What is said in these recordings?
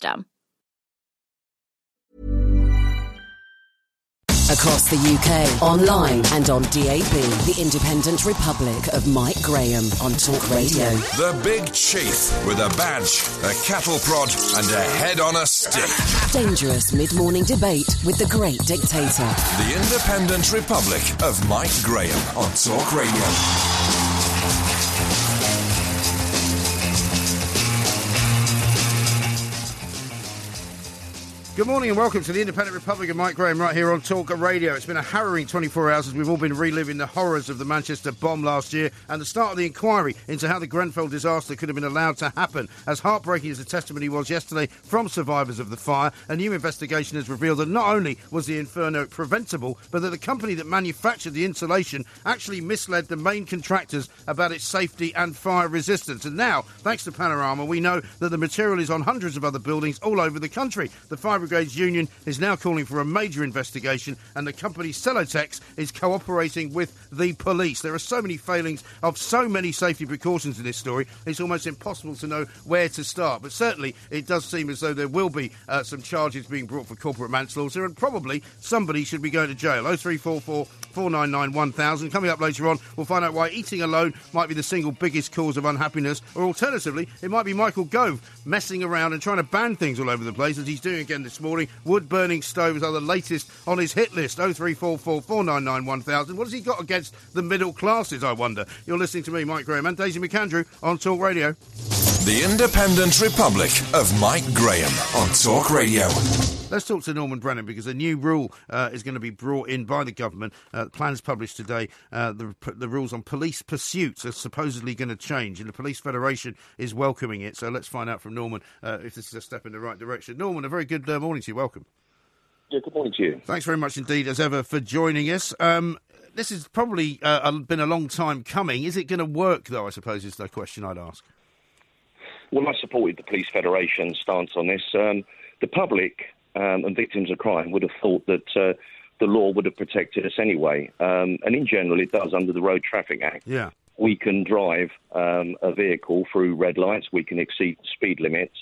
system. Across the UK, online and on DAB, the Independent Republic of Mike Graham on Talk Radio. The Big Chief with a badge, a cattle prod, and a head on a stick. Dangerous mid morning debate with the great dictator. The Independent Republic of Mike Graham on Talk Radio. Good morning and welcome to the Independent Republic of Mike Graham right here on Talk Radio. It's been a harrowing 24 hours as we've all been reliving the horrors of the Manchester bomb last year and the start of the inquiry into how the Grenfell disaster could have been allowed to happen. As heartbreaking as the testimony was yesterday from survivors of the fire, a new investigation has revealed that not only was the inferno preventable, but that the company that manufactured the insulation actually misled the main contractors about its safety and fire resistance. And now, thanks to Panorama, we know that the material is on hundreds of other buildings all over the country. The Fire Brigades Union is now calling for a major investigation, and the company Celotex is cooperating with the police. There are so many failings of so many safety precautions in this story, it's almost impossible to know where to start. But certainly, it does seem as though there will be uh, some charges being brought for corporate manslaughter, and probably somebody should be going to jail. 0344 499 1000. Coming up later on, we'll find out why eating alone might be the single biggest cause of unhappiness, or alternatively, it might be Michael Gove messing around and trying to ban things all over the place, as he's doing again this morning. Wood burning stoves are the latest on his hit list. 0344 499 1000. What has he got against the middle classes, I wonder? You're listening to me, Mike Graham, and Daisy McAndrew on Talk Radio. The Independent Republic of Mike Graham on Talk Radio. Let's talk to Norman Brennan because a new rule uh, is going to be brought in by the government. Uh, plans published today. Uh, the, the rules on police pursuits are supposedly going to change, and the Police Federation is welcoming it. So let's find out from Norman uh, if this is a step in the right direction. Norman, a very good uh, morning to you. Welcome. Yeah, good morning to you. Thanks very much indeed, as ever, for joining us. Um, this has probably uh, been a long time coming. Is it going to work, though? I suppose is the question I'd ask. Well, I supported the Police Federation's stance on this. Um, the public um, and victims of crime would have thought that uh, the law would have protected us anyway. Um, and in general, it does under the Road Traffic Act. Yeah. We can drive um, a vehicle through red lights, we can exceed speed limits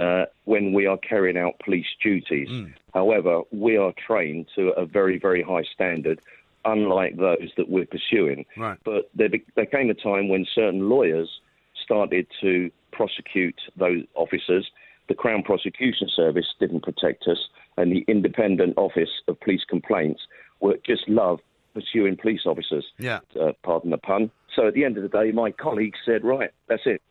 uh, when we are carrying out police duties. However, we are trained to a very, very high standard. Unlike those that we're pursuing, Right. but there, be- there came a time when certain lawyers started to prosecute those officers. The Crown Prosecution Service didn't protect us, and the Independent Office of Police Complaints were just love pursuing police officers. Yeah. Uh, pardon the pun. So at the end of the day, my colleagues said, right, that's it.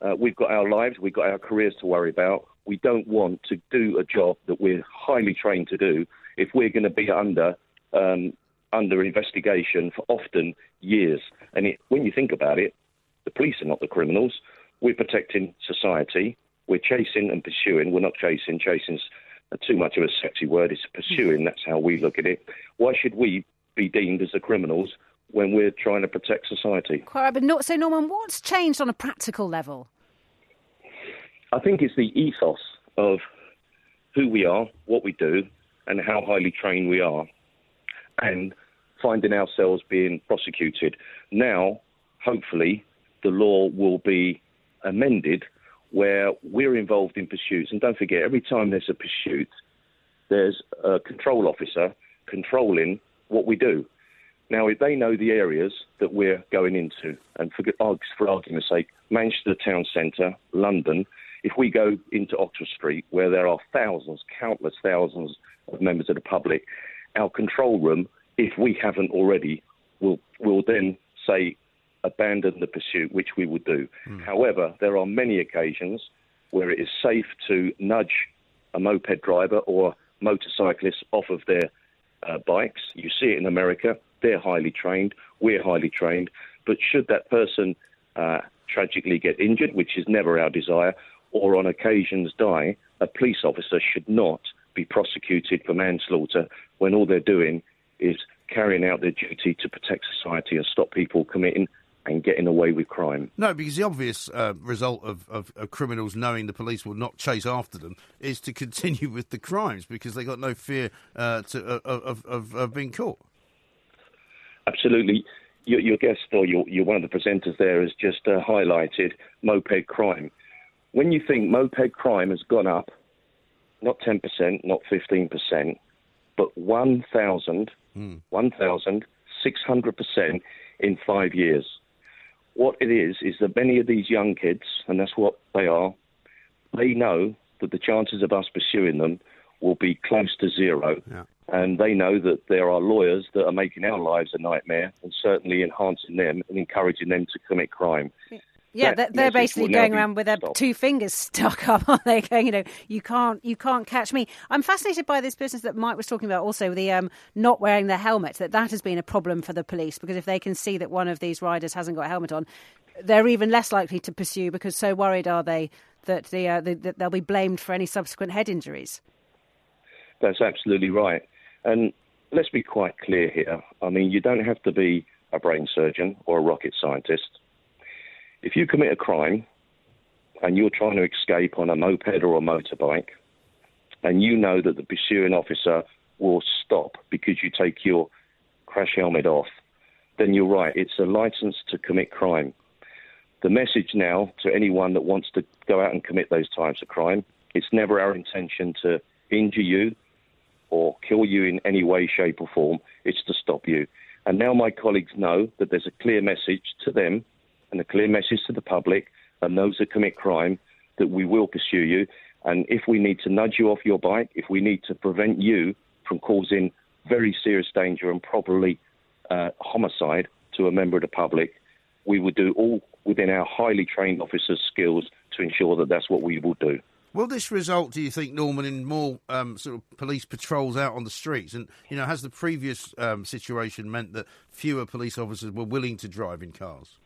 Uh, we've got our lives, we've got our careers to worry about. We don't want to do a job that we're highly trained to do if we're going to be under um, under investigation for often years. And it, when you think about it, the police are not the criminals. We're protecting society. We're chasing and pursuing. We're not chasing. Chasing's too much of a sexy word. It's pursuing. That's how we look at it. Why should we be deemed as the criminals when we're trying to protect society? Quite right, but not, so Norman, what's changed on a practical level? I think it's the ethos of who we are, what we do, and how highly trained we are, and finding ourselves being prosecuted. Now, hopefully, the law will be amended where we're involved in pursuits. And don't forget, every time there's a pursuit, there's a control officer controlling what we do. Now, if they know the areas that we're going into, and for, for argument's sake, Manchester town centre, London, If we go into Oxford Street, where there are thousands, countless thousands of members of the public, our control room, if we haven't already, will will then say abandon the pursuit, which we would do. However, there are many occasions where it is safe to nudge a moped driver or motorcyclist off of their uh, bikes. You see it in America. They're highly trained. We're highly trained. But should that person uh, tragically get injured, which is never our desire, or on occasions die, a police officer should not be prosecuted for manslaughter when all they're doing is carrying out their duty to protect society and stop people committing and getting away with crime. No, because the obvious uh, result of, of, of criminals knowing the police will not chase after them is to continue with the crimes because they got no fear uh, to, uh, of, of, of being caught. Absolutely. Your, your guest or your, your one of the presenters there has just uh, highlighted moped crime. When you think moped crime has gone up, not 10%, not 15%, but 1,000, 1,600% in five years. What it is, is that many of these young kids, and that's what they are, they know that the chances of us pursuing them will be close to zero. Yeah. And they know that there are lawyers that are making our lives a nightmare and certainly enhancing them and encouraging them to commit crime. Yeah, That they're, basically going around with their stopped. two fingers stuck up, aren't they? Going, you know, you can't, you can't catch me. I'm fascinated by this business that Mike was talking about. Also, the um, not wearing their helmet. That that has been a problem for the police because if they can see that one of these riders hasn't got a helmet on, they're even less likely to pursue because so worried are they that the, uh, the that they'll be blamed for any subsequent head injuries. That's absolutely right. And let's be quite clear here. I mean, you don't have to be a brain surgeon or a rocket scientist. If you commit a crime and you're trying to escape on a moped or a motorbike, and you know that the pursuing officer will stop because you take your crash helmet off, then you're right. It's a license to commit crime. The message now to anyone that wants to go out and commit those types of crime, it's never our intention to injure you or kill you in any way, shape, or form. It's to stop you. And now my colleagues know that there's a clear message to them and a clear message to the public and those that commit crime that we will pursue you. And if we need to nudge you off your bike, if we need to prevent you from causing very serious danger and probably uh, homicide to a member of the public, we will do all within our highly trained officers' skills to ensure that that's what we will do. Will this result, do you think, Norman, in more um, sort of police patrols out on the streets? And, you know, has the previous um, situation meant that fewer police officers were willing to drive in cars?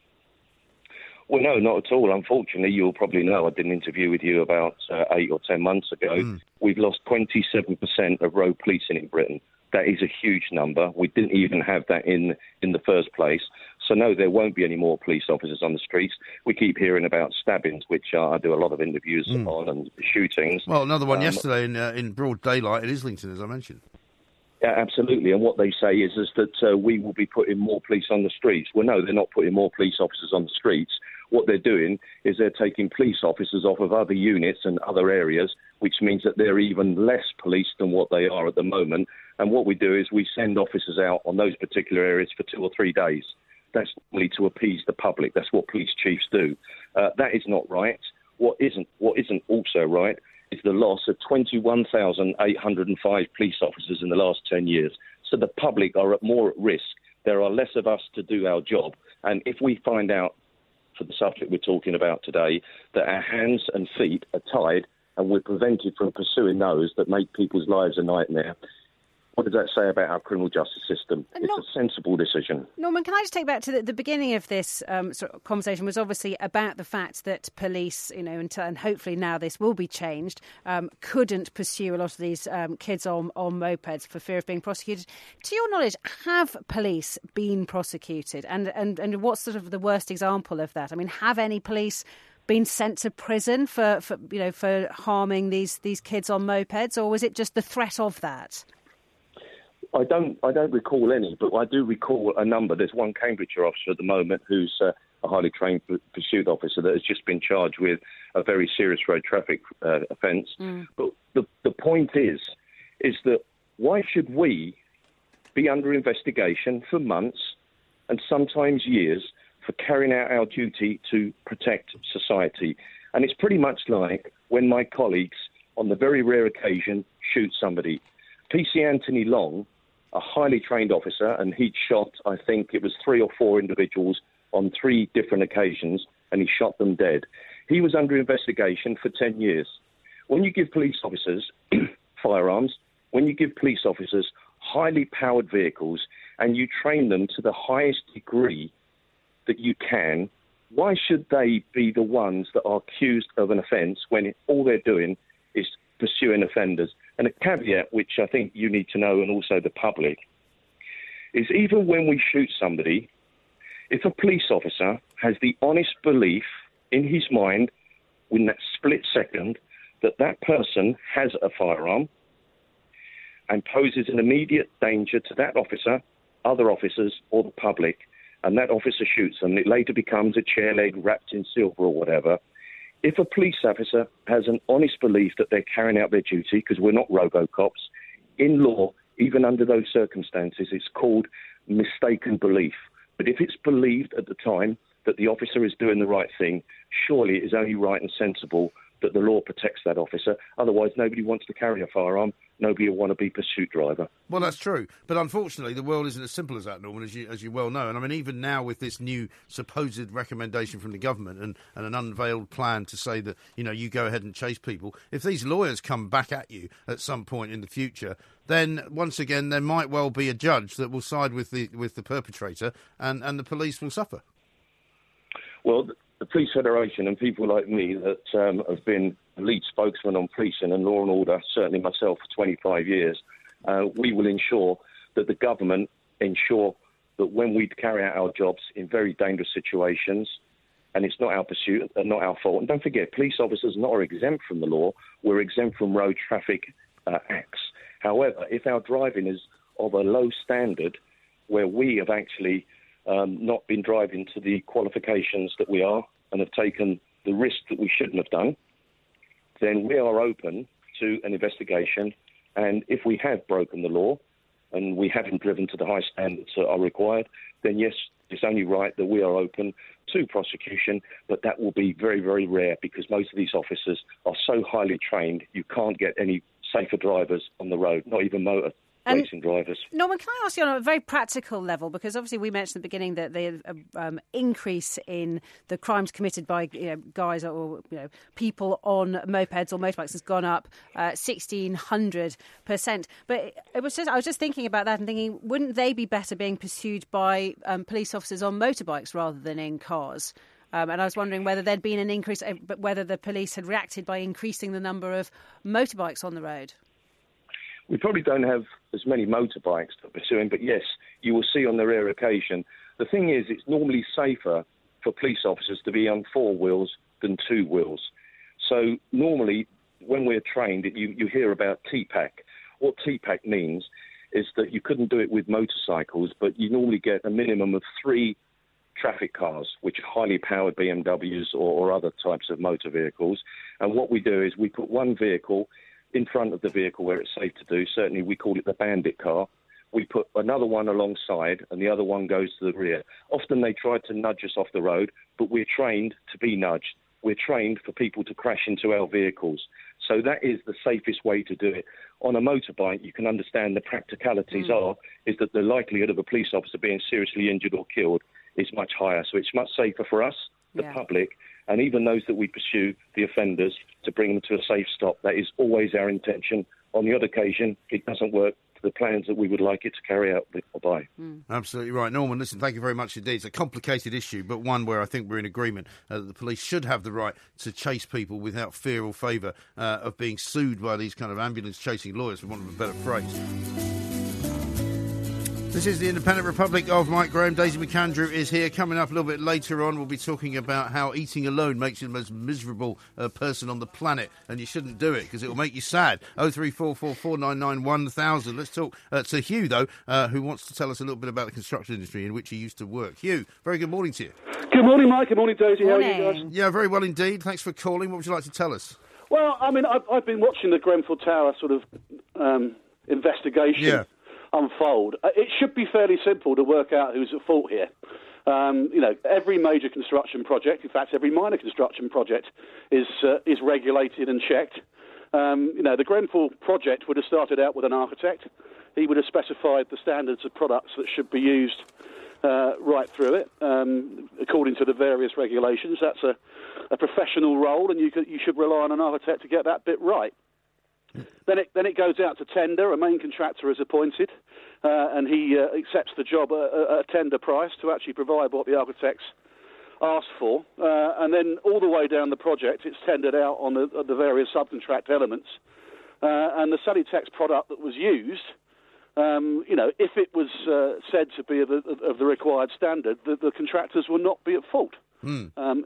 Well, no, not at all. Unfortunately, you'll probably know I did an interview with you about uh, eight or ten months ago. We've lost 27% of road policing in Britain. That is a huge number. We didn't even have that in in the first place. So no, there won't be any more police officers on the streets. We keep hearing about stabbings, which uh, I do a lot of interviews on, and shootings. Well, another one Um, yesterday in, uh, in broad daylight at Islington, as I mentioned. Yeah, absolutely. And what they say is is that uh, we will be putting more police on the streets. Well, no, they're not putting more police officers on the streets. What they're doing is they're taking police officers off of other units and other areas, which means that they're even less police than what they are at the moment. And what we do is we send officers out on those particular areas for two or three days. That's normally to appease the public. That's what police chiefs do. Uh, that is not right. What isn't what isn't also right is the loss of 21,805 police officers in the last 10 years. So the public are at more at risk. There are less of us to do our job. And if we find out, for the subject we're talking about today, that our hands and feet are tied and we're prevented from pursuing those that make people's lives a nightmare, what does that say about our criminal justice system? It's not- a sensible decision. Norman, can I just take back to the, the beginning of this um, sort of conversation? Was obviously about the fact that police, you know, and, and hopefully now this will be changed, um, couldn't pursue a lot of these um, kids on, on mopeds for fear of being prosecuted. To your knowledge, have police been prosecuted, and and and what's sort of the worst example of that? I mean, have any police? Been sent to prison for, for you know for harming these these kids on mopeds, or was it just the threat of that? I don't, I don't recall any, but I do recall a number. There's one Cambridgeshire officer at the moment who's uh, a highly trained pursuit officer that has just been charged with a very serious road traffic uh, offence. But the the point is, is that why should we be under investigation for months and sometimes years for carrying out our duty to protect society? And it's pretty much like when my colleagues, on the very rare occasion, shoot somebody. PC Anthony Long, a highly trained officer, and he'd shot, I think it was three or four individuals on three different occasions, and he shot them dead. He was under investigation for 10 years. When you give police officers firearms, when you give police officers highly powered vehicles, and you train them to the highest degree that you can, why should they be the ones that are accused of an offence when all they're doing is pursuing offenders? And a caveat, which I think you need to know, and also the public, is even when we shoot somebody, if a police officer has the honest belief in his mind, in that split second, that that person has a firearm and poses an immediate danger to that officer, other officers, or the public, and that officer shoots them, it later becomes a chair leg wrapped in silver or whatever. If a police officer has an honest belief that they're carrying out their duty, because we're not robocops, in law, even under those circumstances, it's called mistaken belief. But if it's believed at the time that the officer is doing the right thing, surely it is only right and sensible that the law protects that officer. Otherwise, nobody wants to carry a firearm. Nobody will want to be pursuit driver. Well, that's true, but unfortunately, the world isn't as simple as that, Norman, as you as you well know. And I mean, even now with this new supposed recommendation from the government and, and an unveiled plan to say that you know you go ahead and chase people, if these lawyers come back at you at some point in the future, then once again there might well be a judge that will side with the with the perpetrator, and, and the police will suffer. Well, the Police Federation and people like me that um, have been lead spokesman on policing and law and order, certainly myself for 25 years, uh, we will ensure that the government ensure that when we carry out our jobs in very dangerous situations, and it's not our pursuit, uh, not our fault. And don't forget, police officers are not are exempt from the law. We're exempt from road traffic uh, acts. However, if our driving is of a low standard, where we have actually um, not been driving to the qualifications that we are and have taken the risk that we shouldn't have done, then we are open to an investigation. And if we have broken the law and we haven't driven to the high standards that are required, then yes, it's only right that we are open to prosecution, but that will be very, very rare because most of these officers are so highly trained, you can't get any safer drivers on the road, not even motor and racing drivers. Norman, can I ask you on a very practical level, because obviously we mentioned at the beginning that the um, increase in the crimes committed by you know, guys or you know, people on mopeds or motorbikes has gone up uh, 1,600%. But it was just, I was just thinking about that and thinking, wouldn't they be better being pursued by um, police officers on motorbikes rather than in cars? Um, and I was wondering whether there'd been an increase, uh, whether the police had reacted by increasing the number of motorbikes on the road. We probably don't have as many motorbikes to pursuing, but yes, you will see on the rare occasion. The thing is, it's normally safer for police officers to be on four wheels than two wheels. So normally, when we're trained, you, you hear about TPAC. What TPAC means is that you couldn't do it with motorcycles, but you normally get a minimum of three traffic cars, which are highly powered BMWs or, or other types of motor vehicles. And what we do is we put one vehicle in front of the vehicle where it's safe to do. Certainly, we call it the bandit car. We put another one alongside, and the other one goes to the rear. Often they try to nudge us off the road, but we're trained to be nudged. We're trained for people to crash into our vehicles. So that is the safest way to do it. On a motorbike, you can understand the practicalities mm. are is that the likelihood of a police officer being seriously injured or killed is much higher. So it's much safer for us, the yeah. public, and even those that we pursue, the offenders, to bring them to a safe stop. That is always our intention. On the odd occasion, it doesn't work to the plans that we would like it to carry out or by. Mm. Absolutely right. Norman, listen, thank you very much indeed. It's a complicated issue, but one where I think we're in agreement uh, that the police should have the right to chase people without fear or favour uh, of being sued by these kind of ambulance chasing lawyers, for want of a better phrase. This is the Independent Republic of Mike Graham. Daisy McAndrew is here. Coming up a little bit later on, we'll be talking about how eating alone makes you the most miserable uh, person on the planet, and you shouldn't do it because it will make you sad. Oh three four four four nine nine one thousand. Let's talk uh, to Hugh though, uh, who wants to tell us a little bit about the construction industry in which he used to work. Hugh, very good morning to you. Good morning, Mike. Good morning, Daisy. Morning. How are you guys? Yeah, very well indeed. Thanks for calling. What would you like to tell us? Well, I mean, I've, I've been watching the Grenfell Tower sort of um, investigation. Yeah unfold. Uh, it should be fairly simple to work out who's at fault here. Um, you know, every major construction project, in fact, every minor construction project, is uh, is regulated and checked. Um, you know, the Grenfell project would have started out with an architect. He would have specified the standards of products that should be used uh, right through it, um, according to the various regulations. That's a, a professional role, and you, could, you should rely on an architect to get that bit right. Then it, then it goes out to tender. A main contractor is appointed, uh, and he uh, accepts the job at, at a tender price to actually provide what the architects asked for. Uh, and then all the way down the project, it's tendered out on the, the various subcontract elements. Uh, and the Celotex product that was used, um, you know, if it was uh, said to be of the, of the required standard, the, the, contractors will not be at fault. Mm. Um,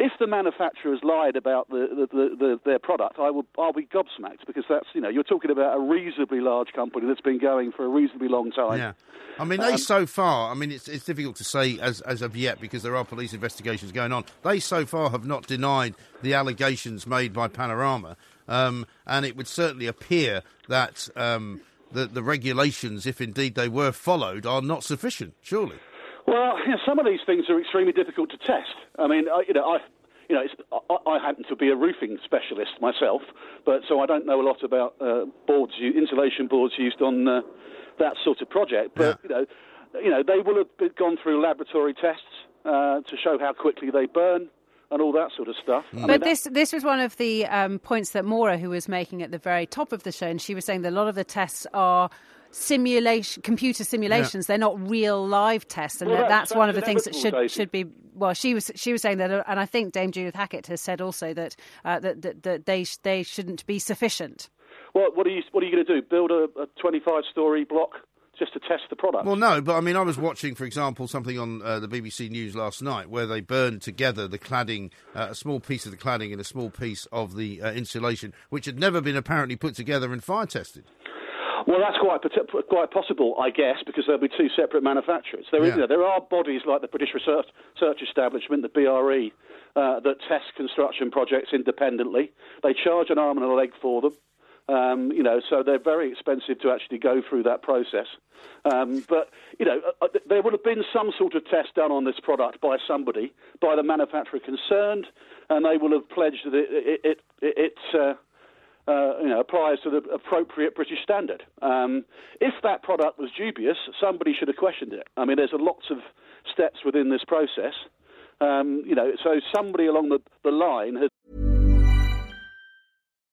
if the manufacturers lied about the, the, the, their product, I will I'll be gobsmacked because that's you know you're talking about a reasonably large company that's been going for a reasonably long time. Yeah, I mean they um, so far. I mean it's it's difficult to say as as of yet because there are police investigations going on. They so far have not denied the allegations made by Panorama, um, and it would certainly appear that. Um, the, the regulations, if indeed they were followed, are not sufficient, surely. Well, you know, some of these things are extremely difficult to test. I mean, I, you know, I, you know, I, I, happen to be a roofing specialist myself, but so I don't know a lot about uh, boards, insulation boards used on uh, that sort of project. But yeah. you know, you know, they will have gone through laboratory tests uh, to show how quickly they burn and all that sort of stuff. Mm. But this this was one of the um, points that Maura, who was making at the very top of the show, and she was saying that a lot of the tests are simulation, computer simulations. Yeah. They're not real live tests, and well, that's, that's, one of the things that should David. should be. Well, she was she was saying that, uh, and I think Dame Judith Hackitt has said also that uh, that, that, that they they shouldn't be sufficient. Well, what are you what are you going to do? Build a, a twenty five story block just to test the product. Well, no, but I mean, I was watching, for example, something on uh, the BBC News last night where they burned together the cladding, uh, a small piece of the cladding and a small piece of the uh, insulation, which had never been apparently put together and fire tested. Well, that's quite quite possible, I guess, because there'll be two separate manufacturers. There, is, Yeah. there are bodies like the British Research, Research Establishment, the BRE, uh, that test construction projects independently. They charge an arm and a leg for them. Um, you know, so they're very expensive to actually go through that process. Um, but you know, uh, uh, there would have been some sort of test done on this product by somebody, by the manufacturer concerned, and they will have pledged that it, it, it, it uh, uh, you know, applies to the appropriate British standard. Um, if that product was dubious, somebody should have questioned it. I mean, there's lots of steps within this process. Um, you know, so somebody along the, the line has.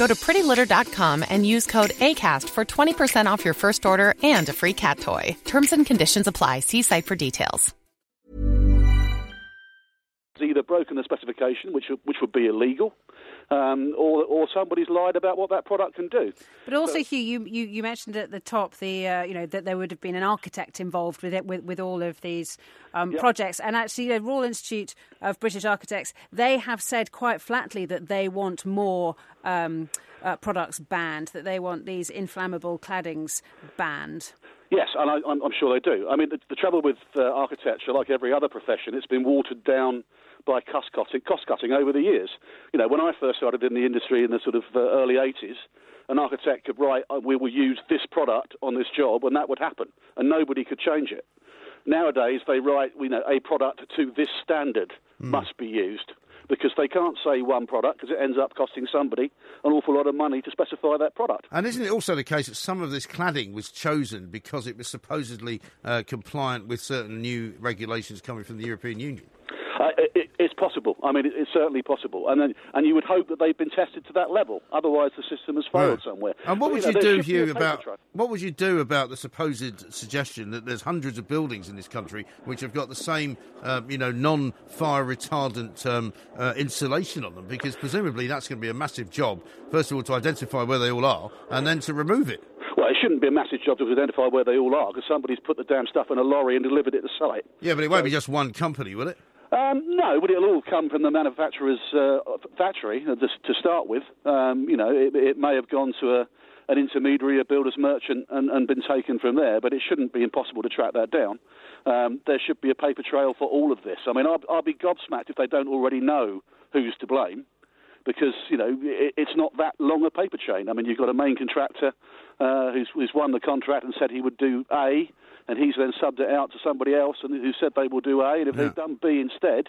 Go to prettylitter.com and use code ACAST for 20% off your first order and a free cat toy. Terms and conditions apply. See site for details. It's either broken the specification, which which would be illegal, um, or or somebody's lied about what that product can do. But also, Hugh, you, you, you mentioned at the top the uh, you know that there would have been an architect involved with it with, with all of these um, Yep. projects, and actually, the Royal Institute of British Architects they have said quite flatly that they want more. Um, uh, products banned, that they want these inflammable claddings banned. Yes, and I, I'm, I'm sure they do. I mean, the, the trouble with uh, architecture, like every other profession, it's been watered down by cost cutting, cost cutting over the years. You know, when I first started in the industry in the sort of uh, early 80s, an architect could write, uh, "We will use this product on this job," and that would happen, and nobody could change it. Nowadays, they write, you know, a product to this standard must be used because they can't say one product because it ends up costing somebody an awful lot of money to specify that product. And isn't it also the case that some of this cladding was chosen because it was supposedly uh, compliant with certain new regulations coming from the European Union? Uh, it, it's possible. I mean, it, it's certainly possible, and then, and you would hope that they've been tested to that level. Otherwise, the system has failed Right. somewhere. And what But, would know, you do, should be a Hugh, about what would you do about the supposed suggestion that there's hundreds of buildings in this country which have got the same, uh, you know, non-fire retardant um, uh, insulation on them? Because presumably that's going to be a massive job. First of all, to identify where they all are, and then to remove it. Well, it shouldn't be a massive job to identify where they all are because somebody's put the damn stuff in a lorry and delivered it to site. Yeah, but it won't be just one company, will it? Um, no, but it'll all come from the manufacturer's uh, factory uh, to start with. Um, you know, it, it may have gone to a, an intermediary, a builder's merchant, and, and been taken from there, but it shouldn't be impossible to track that down. Um, there should be a paper trail for all of this. I mean, I'll, I'll be gobsmacked if they don't already know who's to blame because you know it, it's not that long a paper chain. I mean, you've got a main contractor uh, who's, who's won the contract and said he would do A, and he's then subbed it out to somebody else and who said they will do A, and if they've done B instead,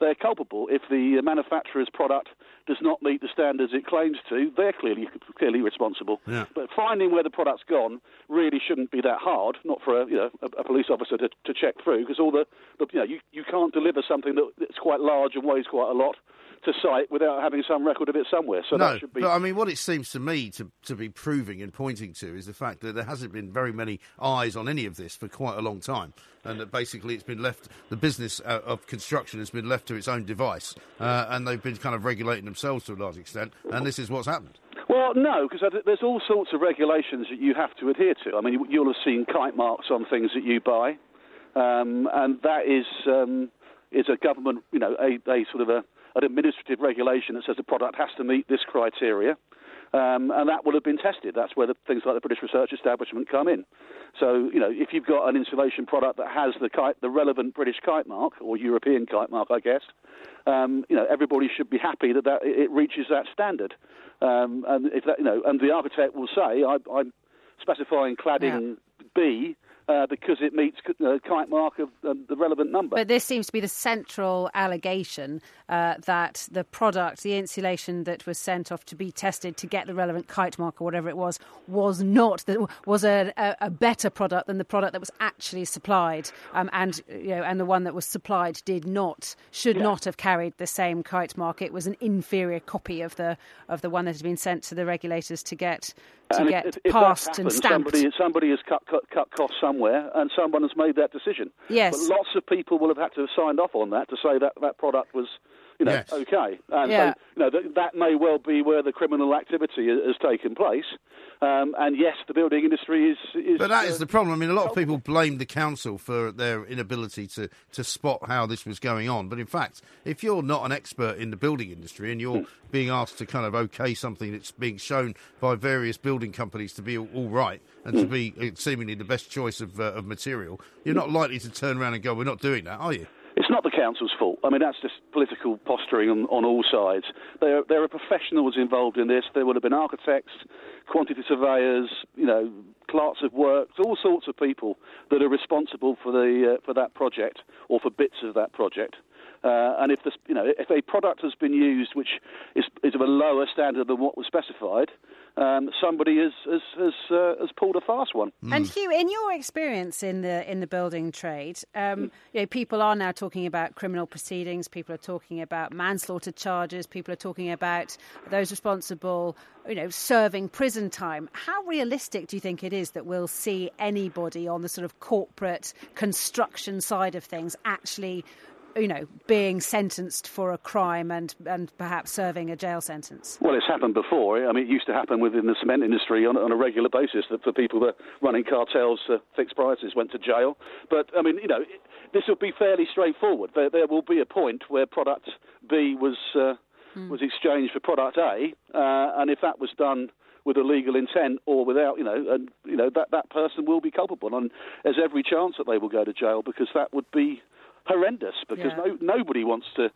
they're culpable. If the manufacturer's product does not meet the standards it claims to, they're clearly clearly responsible. Yeah. But finding where the product's gone really shouldn't be that hard. Not for a you know a, a police officer to, to check through because all the, the you know you, you can't deliver something that, that's quite large and weighs quite a lot to site without having some record of it somewhere. So no, that should be. but I mean, what it seems to me to, to be proving and pointing to is the fact that there hasn't been very many eyes on any of this for quite a long time, and that basically it's been left, the business uh, of construction has been left to its own device, uh, and they've been kind of regulating themselves to a large extent, and this is what's happened. Well, no, because there's all sorts of regulations that you have to adhere to. I mean, you- you'll have seen kite marks on things that you buy, um, and that is um, is a government, you know, a, a sort of a, an administrative regulation that says the product has to meet this criteria. Um, and that will have been tested. That's where the, things like the British Research Establishment come in. So, you know, if you've got an insulation product that has the kite, the relevant British kite mark or European kite mark, I guess, um, you know, everybody should be happy that, that it reaches that standard. Um, and if that, you know, and the architect will say, I, I'm specifying cladding B uh, because it meets uh, kite mark of um, the relevant number. But this seems to be the central allegation uh, that the product, the insulation that was sent off to be tested to get the relevant kite mark or whatever it was, was not the, was a, a, a better product than the product that was actually supplied, um, and you know, and the one that was supplied did not should Yeah. not have carried the same kite mark. It was an inferior copy of the of the one that had been sent to the regulators to get to get if, if passed and stamped. Somebody, somebody has cut, cut, cut costs somewhere, and someone has made that decision. Yes. But lots of people will have had to have signed off on that to say that that product was, you know, Yes. okay. And Yeah. so, you know, that, that may well be where the criminal activity has, has taken place. Um, and yes, the building industry is. is But that is uh, the problem. I mean, a lot of people blame the council for their inability to, to spot how this was going on. But in fact, if you're not an expert in the building industry and you're being asked to kind of okay something that's being shown by various building companies to be all, all right and to be uh, seemingly the best choice of, uh, of material, you're not likely to turn around and go, "We're not doing that," are you? It's not the council's fault. I mean, that's just political posturing on, on all sides. There, there are professionals involved in this. There would have been architects, quantity surveyors, you know, clerks of works, all sorts of people that are responsible for the uh, for that project or for bits of that project. Uh, and if this, you know, if a product has been used which is, is of a lower standard than what was specified, um, somebody has has has, uh, has pulled a fast one. And Hugh, in your experience in the in the building trade, um, you know, people are now talking about criminal proceedings. People are talking about manslaughter charges. People are talking about those responsible, you know, serving prison time. How realistic do you think it is that we'll see anybody on the sort of corporate construction side of things actually? You know, being sentenced for a crime and, and perhaps serving a jail sentence. Well, it's happened before. I mean, it used to happen within the cement industry on, on a regular basis that for people that running cartels to fixed prices went to jail. But I mean, you know, it- this will be fairly straightforward. There, there will be a point where product B was uh, was exchanged for product A, uh, and if that was done with a legal intent or without, you know, and you know that that person will be culpable, and there's every chance that they will go to jail because that would be horrendous. Because Yeah. no, nobody wants to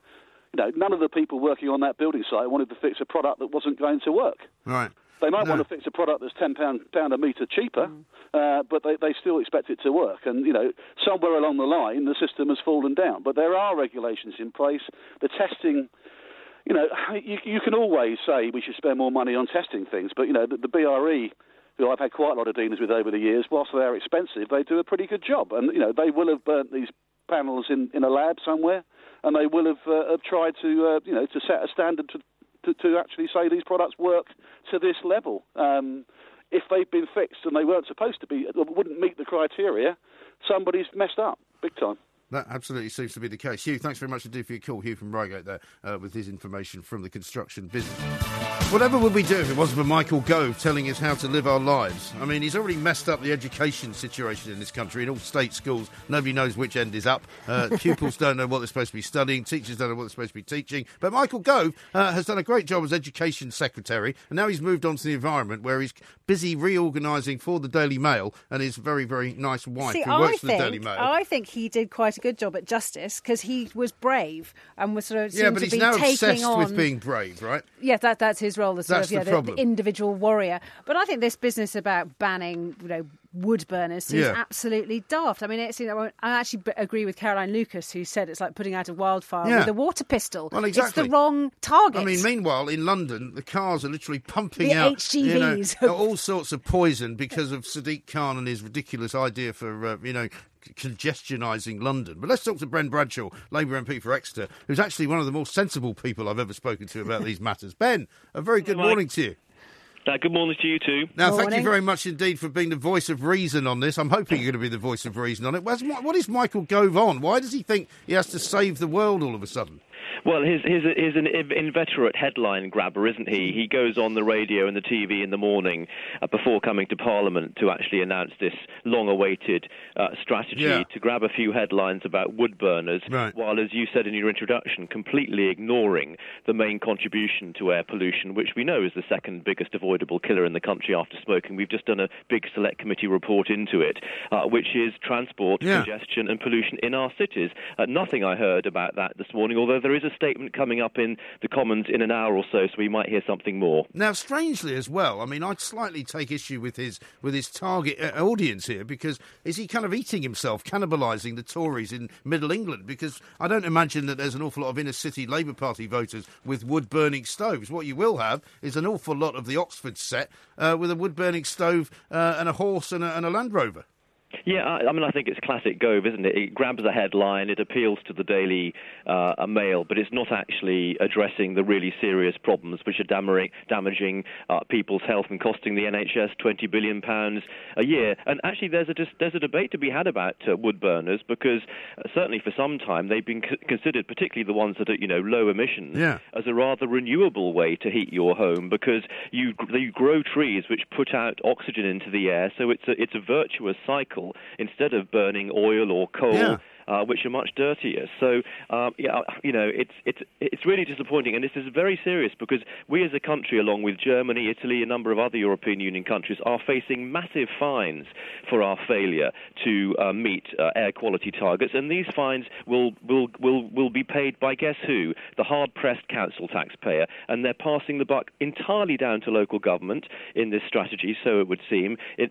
you know, none of the people working on that building site wanted to fix a product that wasn't going to work. Right. They might No. want to fix a product that's ten pound pound a metre cheaper, uh, but they, they still expect it to work. And you know, somewhere along the line, the system has fallen down. But there are regulations in place. The testing. You know, you, you can always say we should spend more money on testing things, but you know, the, the BRE, who I've had quite a lot of dealings with over the years, whilst they are expensive, they do a pretty good job. And you know, they will have burnt these panels in, in a lab somewhere, and they will have, uh, have tried to uh, you know to set a standard to, to to actually say these products work to this level. Um, if they've been fixed and they weren't supposed to be, wouldn't meet the criteria, somebody's messed up big time. That absolutely seems to be the case. Hugh, thanks very much indeed for your call. Hugh from Reigate there uh, with his information from the construction business. Whatever would we do if it wasn't for Michael Gove telling us how to live our lives? I mean, he's already messed up the education situation in this country. In all state schools, nobody knows which end is up. Uh, pupils don't know what they're supposed to be studying. Teachers don't know what they're supposed to be teaching. But Michael Gove uh, has done a great job as education secretary, and now he's moved on to the environment where he's busy reorganising for the Daily Mail and his very, very nice wife See, who I works for think, the Daily Mail. I think he did quite a good job at Justice because he was brave and was sort of yeah, but to he's be now taking obsessed on. with being brave, right? Yeah, that that's his role, as sort of yeah, the the, individual warrior. But I think this business about banning, you know, wood burners seems Yeah. absolutely daft. I mean, it's, you know, I actually agree with Caroline Lucas, who said it's like putting out a wildfire Yeah. with a water pistol. Well, exactly. It's the wrong target. I mean, meanwhile, in London, the cars are literally pumping The out you know, HGVs. all sorts of poison because of Sadiq Khan and his ridiculous idea for, uh, you know, congestionising London. But let's talk to Ben Bradshaw, Labour MP for Exeter, who's actually one of the more sensible people I've ever spoken to about these matters. Ben, a very good Mike. morning to you. Uh, good morning to you too. Now, thank you very much indeed for being the voice of reason on this. I'm hoping you're going to be the voice of reason on it. What is Michael Gove on? Why does he think he has to save the world all of a sudden? Well, he's, he's, he's an inveterate headline grabber, isn't he? He goes on the radio and the TV in the morning uh, before coming to Parliament to actually announce this long-awaited uh, strategy Yeah. to grab a few headlines about wood burners, Right. while, as you said in your introduction, completely ignoring the main contribution to air pollution, which we know is the second biggest avoidable killer in the country after smoking. We've just done a big select committee report into it, uh, which is transport, Yeah. congestion, and pollution in our cities. Uh, nothing I heard about that this morning, although there is a statement coming up in the Commons in an hour or so, so we might hear something more. Now, strangely as well, I mean, I'd slightly take issue with his with his target uh, audience here because is he kind of eating himself, cannibalising the Tories in Middle England? Because I don't imagine that there's an awful lot of inner city Labour Party voters with wood burning stoves. What you will have is an awful lot of the Oxford set uh, with a wood burning stove uh, and a horse and a, and a Land Rover. Yeah, I, I mean, I think it's classic Gove, isn't it? It grabs a headline, it appeals to the Daily uh, a Mail, but it's not actually addressing the really serious problems which are damaging, damaging uh, people's health and costing the NHS 20 billion pounds a year. And actually, there's a there's a debate to be had about uh, wood burners because uh, certainly for some time they've been c- considered, particularly the ones that are you know low emissions, Yeah. as a rather renewable way to heat your home because you you grow trees which put out oxygen into the air, so it's a it's a virtuous cycle instead of burning oil or coal. Yeah. Uh, which are much dirtier. So, um, yeah, you know, it's it's it's really disappointing, and this is very serious because we, as a country, along with Germany, Italy, a number of other European Union countries, are facing massive fines for our failure to uh, meet uh, air quality targets, and these fines will will will will be paid by guess who? The hard-pressed council taxpayer, and they're passing the buck entirely down to local government in this strategy. So it would seem, it,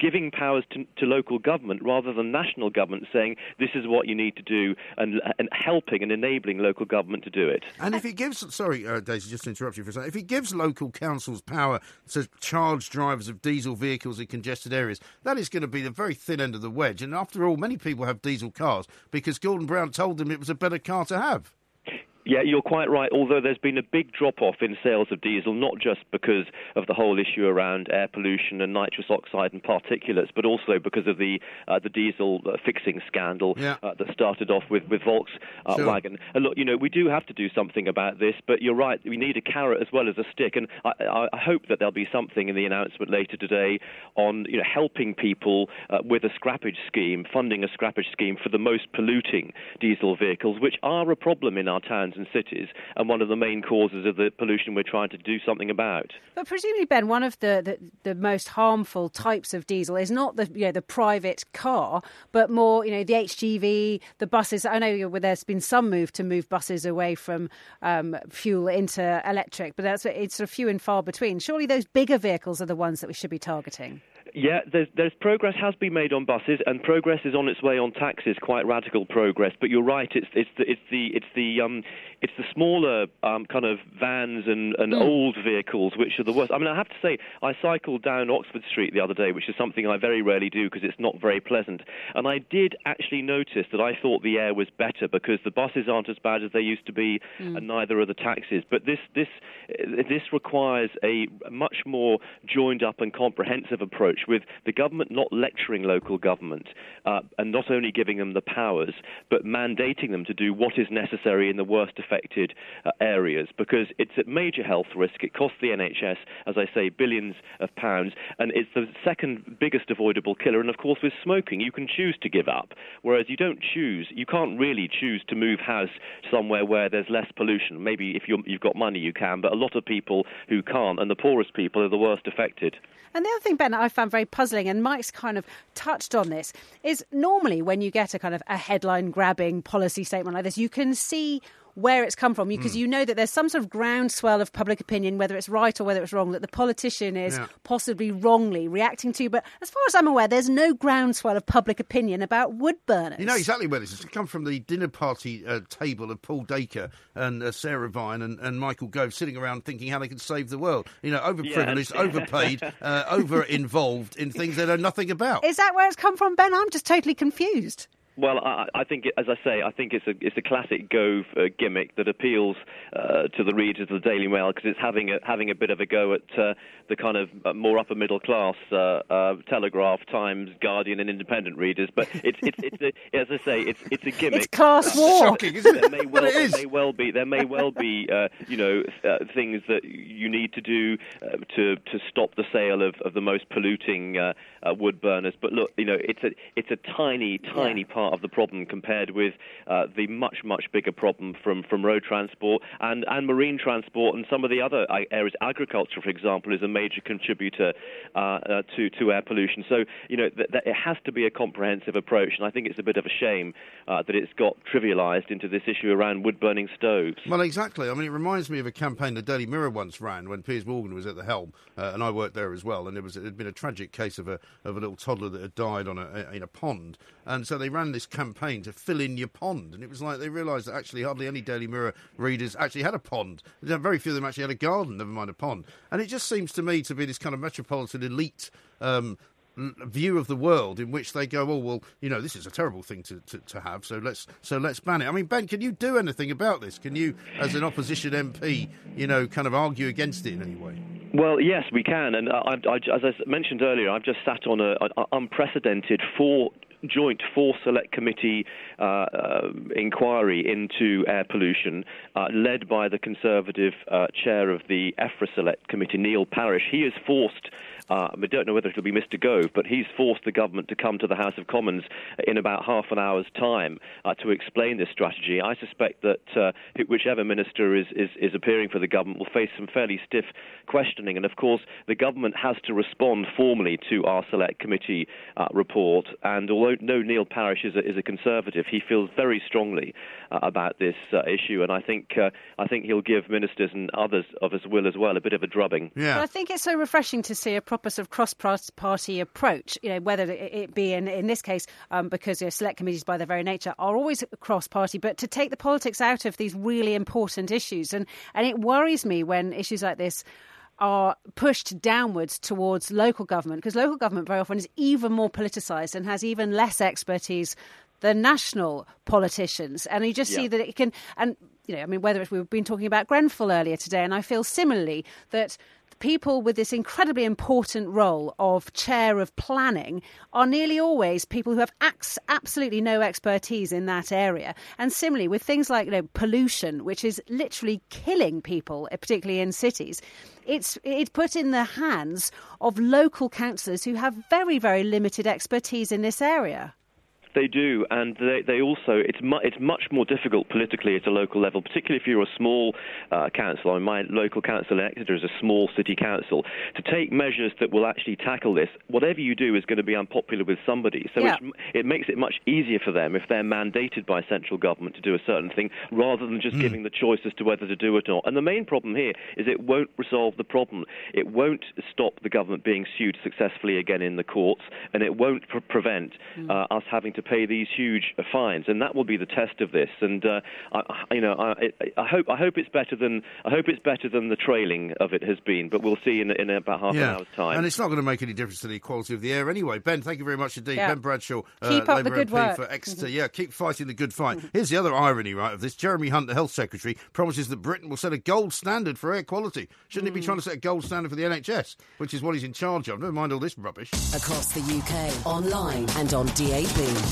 giving powers to, to local government rather than national government, saying this is what you need to do, and and helping and enabling local government to do it. And if he gives, sorry, uh, Daisy, just to interrupt you for a second. If he gives local councils power to charge drivers of diesel vehicles in congested areas, that is going to be the very thin end of the wedge. And after all, many people have diesel cars because Gordon Brown told them it was a better car to have. Yeah, you're quite right. Although there's been a big drop off in sales of diesel, not just because of the whole issue around air pollution and nitrous oxide and particulates, but also because of the uh, the diesel uh, fixing scandal Yeah. uh, that started off with with Volkswagen. Sure. And look, you know, we do have to do something about this, but you're right. We need a carrot as well as a stick, and I, I, I hope that there'll be something in the announcement later today on you know helping people uh, with a scrappage scheme, funding a scrappage scheme for the most polluting diesel vehicles, which are a problem in our towns towns and cities, and one of the main causes of the pollution we're trying to do something about. But presumably, Ben, one of the, the, the, most harmful types of diesel is not the you know, the private car, but more you know the HGV, the buses. I know there's been some move to move buses away from um, fuel into electric, but that's it's sort of few and far between. Surely those bigger vehicles are the ones that we should be targeting. Yeah, there's, there's, progress has been made on buses, and progress is on its way on taxis. Quite radical progress. But you're right. It's it's the it's the it's the um, it's the smaller um, kind of vans and, and mm. old vehicles which are the worst. I mean, I have to say, I cycled down Oxford Street the other day, which is something I very rarely do because it's not very pleasant. And I did actually notice that I thought the air was better because the buses aren't as bad as they used to be, mm. and neither are the taxis. But this this this requires a much more joined up and comprehensive approach with the government not lecturing local government uh, and not only giving them the powers, but mandating them to do what is necessary in the worst affected uh, areas because it's a major health risk. It costs the NHS, as I say, billions of pounds, and it's the second biggest avoidable killer. And of course, with smoking, you can choose to give up, whereas you don't choose, you can't really choose to move house somewhere where there's less pollution. Maybe if you have got money, you can, but a lot of people who can't, and the poorest people are the worst affected. And the other thing, Ben, I found very puzzling, and Mike's kind of touched on this, is normally when you get a kind of a headline grabbing policy statement like this, you can see where it's come from because mm. you know that there's some sort of groundswell of public opinion, whether it's right or whether it's wrong, that the politician is yeah. possibly wrongly reacting to. But as far as I'm aware, there's no groundswell of public opinion about wood burners. You know exactly where this has come from the dinner party uh, table of Paul Dacre and uh, Sarah Vine and, and, Michael Gove sitting around thinking how they can save the world. You know, overprivileged, yeah. overpaid, uh, over involved in things they know nothing about. Is that where it's come from, Ben? I'm just totally confused. Well, I, I think, it, as I say, I think it's a it's a classic Gove uh, gimmick that appeals uh, to the readers of the Daily Mail because it's having a having a bit of a go at uh, the kind of uh, more upper middle class uh, uh, Telegraph, Times, Guardian, and Independent readers. But it's it's, it's a, as I say, it's it's a gimmick. It's class war. Shocking, isn't it? There may well, there may well be there may well be you know things that you need to do to to stop the sale of, of the most polluting wood burners. But look, you know, it's a it's a tiny tiny yeah. part part of the problem compared with uh, the much, much bigger problem from, from road transport and, and marine transport and some of the other areas. Agriculture, for example, is a major contributor uh, uh, to, to air pollution. So, you know, th- th- it has to be a comprehensive approach, and I think it's a bit of a shame uh, that it's got trivialised into this issue around wood burning stoves. Well, exactly. I mean, it reminds me of a campaign the Daily Mirror once ran when Piers Morgan was at the helm, uh, and I worked there as well. And it was it had been a tragic case of a of a little toddler that had died on a, in a pond, and so they ran this campaign to fill in your pond. And it was like they realised that actually hardly any Daily Mirror readers actually had a pond. Very few of them actually had a garden, never mind a pond. And it just seems to me to be this kind of metropolitan elite um, view of the world in which they go, oh well, you know, this is a terrible thing to, to, to, have, so let's so let's ban it. I mean, Ben, can you do anything about this? Can you, as an opposition MP, you know, kind of argue against it in any way? Well, yes, we can, and I, I, as I mentioned earlier, I've just sat on an unprecedented four joint four select committee uh, uh, inquiry into air pollution, uh, led by the Conservative uh, chair of the EFRA Select Committee, Neil Parish. He has forced uh, I don't know whether it'll be Mr. Gove, but he's forced the government to come to the House of Commons in about half an hour's time uh, to explain this strategy. I suspect that uh, whichever minister is, is, is appearing for the government will face some fairly stiff questioning. And of course, the government has to respond formally to our Select Committee uh, report. And although no Neil Parish is a, is a Conservative, he feels very strongly uh, about this uh, issue. And I think I think he'll give ministers and others of his will as well a bit of a drubbing. Yeah. But I think it's so refreshing to see a proper sort of cross-party approach. You know, whether it be in in this case um, because you know, select committees by their very nature are always cross-party, but to take the politics out of these really important issues, and and it worries me when issues like this are pushed downwards towards local government because local government very often is even more politicised and has even less expertise than national politicians. And you just yeah. see that it can, and you know, I mean, whether we've been talking about Grenfell earlier today, and I feel similarly that people with this incredibly important role of chair of planning are nearly always people who have absolutely no expertise in that area. And similarly, with things like you know, pollution, which is literally killing people, uh, particularly in cities, it's it's put in the hands of local councillors who have very very limited expertise in this area. They do, and they, they also it's mu- it's much more difficult politically at a local level, particularly if you're a small uh, council. I mean, my local council in Exeter is a small city council. To take measures that will actually tackle this, whatever you do is going to be unpopular with somebody. So Yeah. it's, it makes it much easier for them if they're mandated by central government to do a certain thing, rather than just giving the choice as to whether to do it or not. And the main problem here is it won't resolve the problem. It won't stop the government being sued successfully again in the courts, and it won't pre- prevent uh, us having to pay these huge uh, fines. And that will be the test of this. And uh, I, I- you know, I, I hope I hope it's better than I hope it's better than the trailing of it has been. But we'll see in, in about half an hour's time. And it's not going to make any difference to the quality of the air anyway. Ben, thank you very much indeed. Yeah. Ben Bradshaw, uh, Keep up the Labour good MP work. for Exeter. Yeah, keep fighting the good fight. Here's the other irony, right, of this. Jeremy Hunt, the Health Secretary, promises that Britain will set a gold standard for air quality. Shouldn't he be trying to set a gold standard for the NHS, which is what he's in charge of? Never mind all this rubbish. Across the UK, online and on DAB,